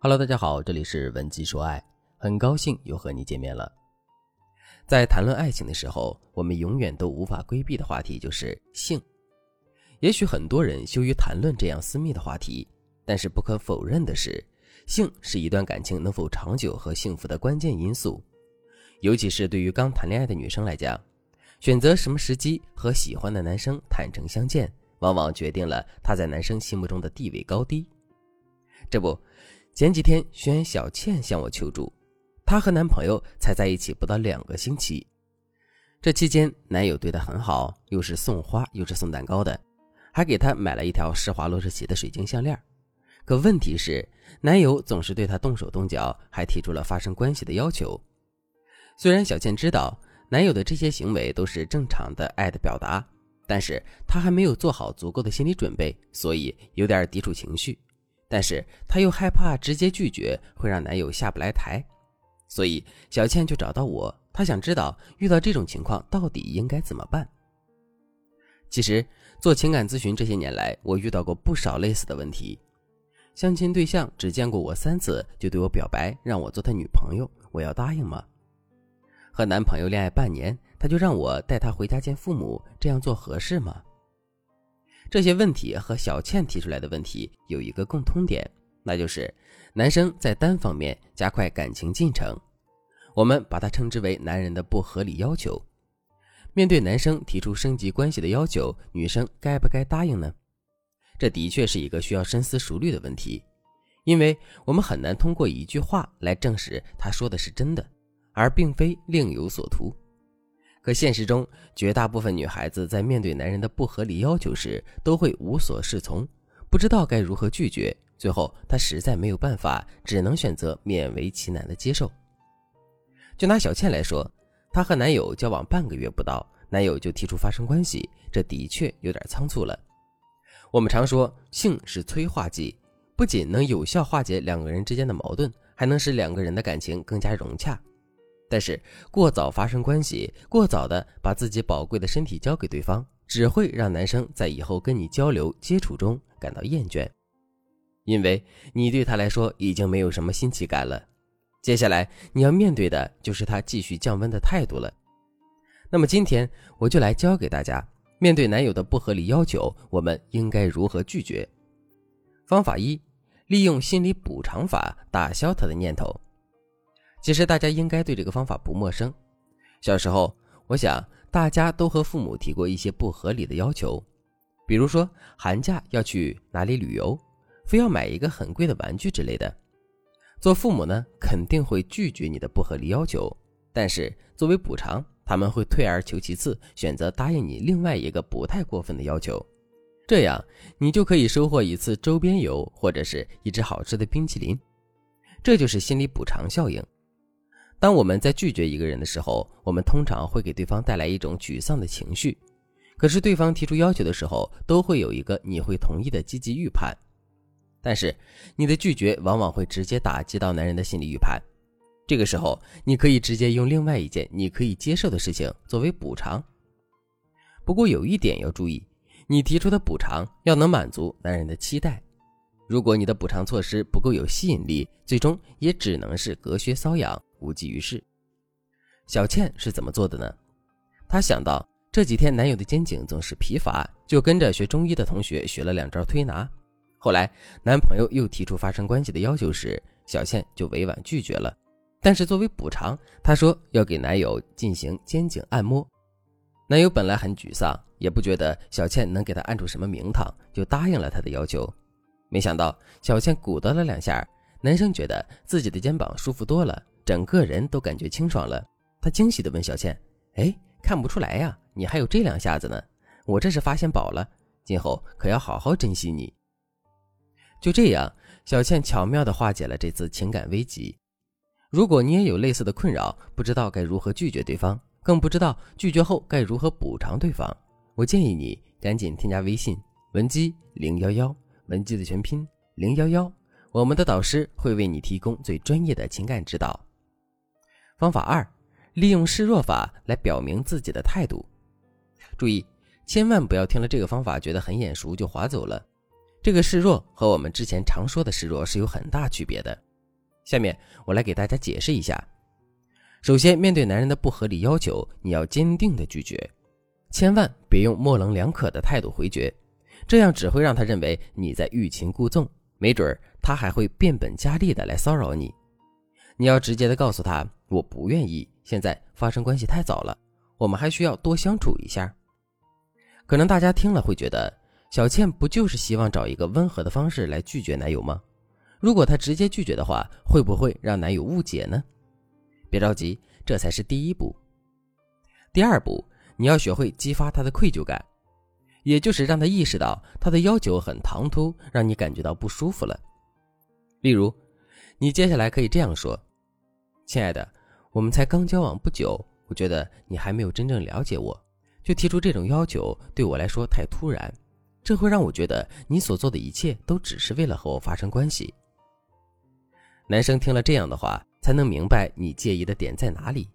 Hello，大家好，这里是文姬说爱，很高兴又和你见面了。在谈论爱情的时候，我们永远都无法规避的话题就是性。也许很多人羞于谈论这样私密的话题，但是不可否认的是，性是一段感情能否长久和幸福的关键因素。尤其是对于刚谈恋爱的女生来讲，选择什么时机和喜欢的男生坦诚相见，往往决定了她在男生心目中的地位高低。这不。前几天，轩小倩向我求助，她和男朋友才在一起不到两个星期，这期间男友对她很好，又是送花又是送蛋糕的，还给她买了一条施华洛世奇的水晶项链。可问题是，男友总是对她动手动脚，还提出了发生关系的要求。虽然小倩知道男友的这些行为都是正常的爱的表达，但是她还没有做好足够的心理准备，所以有点抵触情绪。但是她又害怕直接拒绝会让男友下不来台，所以小倩就找到我，她想知道遇到这种情况到底应该怎么办。其实做情感咨询这些年来，我遇到过不少类似的问题。相亲对象只见过我三次就对我表白让我做他女朋友，我要答应吗？和男朋友恋爱半年，他就让我带他回家见父母，这样做合适吗？这些问题和小倩提出来的问题有一个共通点，那就是男生在单方面加快感情进程，我们把它称之为男人的不合理要求。面对男生提出升级关系的要求，女生该不该答应呢？这的确是一个需要深思熟虑的问题，因为我们很难通过一句话来证实他说的是真的，而并非另有所图。可现实中，绝大部分女孩子在面对男人的不合理要求时，都会无所适从，不知道该如何拒绝。最后，她实在没有办法，只能选择勉为其难的接受。就拿小倩来说，她和男友交往半个月不到，男友就提出发生关系，这的确有点仓促了。我们常说，性是催化剂，不仅能有效化解两个人之间的矛盾，还能使两个人的感情更加融洽。但是过早发生关系，过早的把自己宝贵的身体交给对方，只会让男生在以后跟你交流接触中感到厌倦，因为你对他来说已经没有什么新奇感了。接下来你要面对的就是他继续降温的态度了。那么今天我就来教给大家，面对男友的不合理要求，我们应该如何拒绝。方法一，利用心理补偿法打消他的念头。其实大家应该对这个方法不陌生。小时候，我想大家都和父母提过一些不合理的要求，比如说寒假要去哪里旅游，非要买一个很贵的玩具之类的。做父母呢，肯定会拒绝你的不合理要求，但是作为补偿，他们会退而求其次，选择答应你另外一个不太过分的要求。这样，你就可以收获一次周边游或者是一只好吃的冰淇淋。这就是心理补偿效应。当我们在拒绝一个人的时候，我们通常会给对方带来一种沮丧的情绪。可是对方提出要求的时候，都会有一个你会同意的积极预判。但是你的拒绝往往会直接打击到男人的心理预判。这个时候，你可以直接用另外一件你可以接受的事情作为补偿。不过有一点要注意，你提出的补偿要能满足男人的期待。如果你的补偿措施不够有吸引力，最终也只能是隔靴搔痒。无济于事。小倩是怎么做的呢？她想到这几天男友的肩颈总是疲乏，就跟着学中医的同学学了两招推拿。后来男朋友又提出发生关系的要求时，小倩就委婉拒绝了。但是作为补偿，她说要给男友进行肩颈按摩。男友本来很沮丧，也不觉得小倩能给他按出什么名堂，就答应了他的要求。没想到小倩鼓捣了两下，男生觉得自己的肩膀舒服多了。整个人都感觉清爽了，他惊喜地问小倩：“哎，看不出来呀，你还有这两下子呢，我这是发现宝了，今后可要好好珍惜你。”就这样，小倩巧妙地化解了这次情感危机。如果你也有类似的困扰，不知道该如何拒绝对方，更不知道拒绝后该如何补偿对方，我建议你赶紧添加微信文姬零幺幺，文姬的全拼零幺幺，我们的导师会为你提供最专业的情感指导。方法二，利用示弱法来表明自己的态度。注意，千万不要听了这个方法觉得很眼熟就划走了。这个示弱和我们之前常说的示弱是有很大区别的。下面我来给大家解释一下。首先，面对男人的不合理要求，你要坚定的拒绝，千万别用模棱两可的态度回绝，这样只会让他认为你在欲擒故纵，没准儿他还会变本加厉的来骚扰你。你要直接的告诉他，我不愿意，现在发生关系太早了，我们还需要多相处一下。可能大家听了会觉得，小倩不就是希望找一个温和的方式来拒绝男友吗？如果她直接拒绝的话，会不会让男友误解呢？别着急，这才是第一步。第二步，你要学会激发他的愧疚感，也就是让他意识到他的要求很唐突，让你感觉到不舒服了。例如，你接下来可以这样说：“亲爱的，我们才刚交往不久，我觉得你还没有真正了解我，就提出这种要求，对我来说太突然，这会让我觉得你所做的一切都只是为了和我发生关系。”男生听了这样的话。才能明白你介意的点在哪里。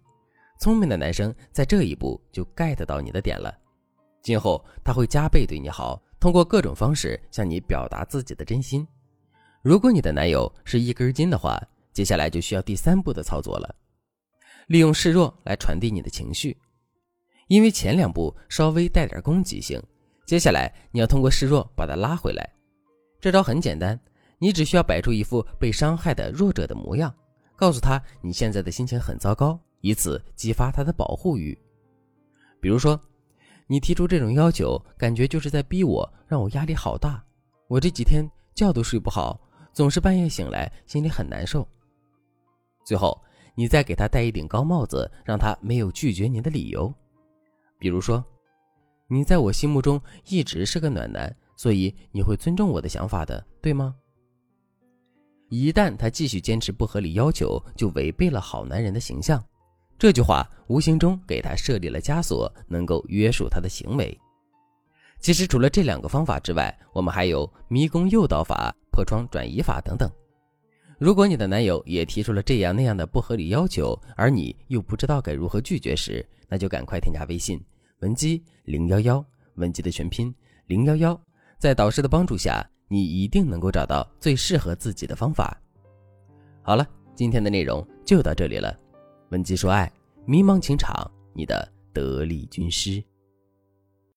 聪明的男生在这一步就 get 到你的点了，今后他会加倍对你好，通过各种方式向你表达自己的真心。如果你的男友是一根筋的话，接下来就需要第三步的操作了，利用示弱来传递你的情绪。因为前两步稍微带点攻击性，接下来你要通过示弱把他拉回来。这招很简单，你只需要摆出一副被伤害的弱者的模样。告诉他你现在的心情很糟糕，以此激发他的保护欲。比如说，你提出这种要求，感觉就是在逼我，让我压力好大。我这几天觉都睡不好，总是半夜醒来，心里很难受。最后，你再给他戴一顶高帽子，让他没有拒绝你的理由。比如说，你在我心目中一直是个暖男，所以你会尊重我的想法的，对吗？一旦他继续坚持不合理要求，就违背了好男人的形象。这句话无形中给他设立了枷锁，能够约束他的行为。其实除了这两个方法之外，我们还有迷宫诱导法、破窗转移法等等。如果你的男友也提出了这样那样的不合理要求，而你又不知道该如何拒绝时，那就赶快添加微信文姬零幺幺，文姬的全拼零幺幺，在导师的帮助下。你一定能够找到最适合自己的方法。好了，今天的内容就到这里了。文姬说爱，迷茫情场，你的得力军师。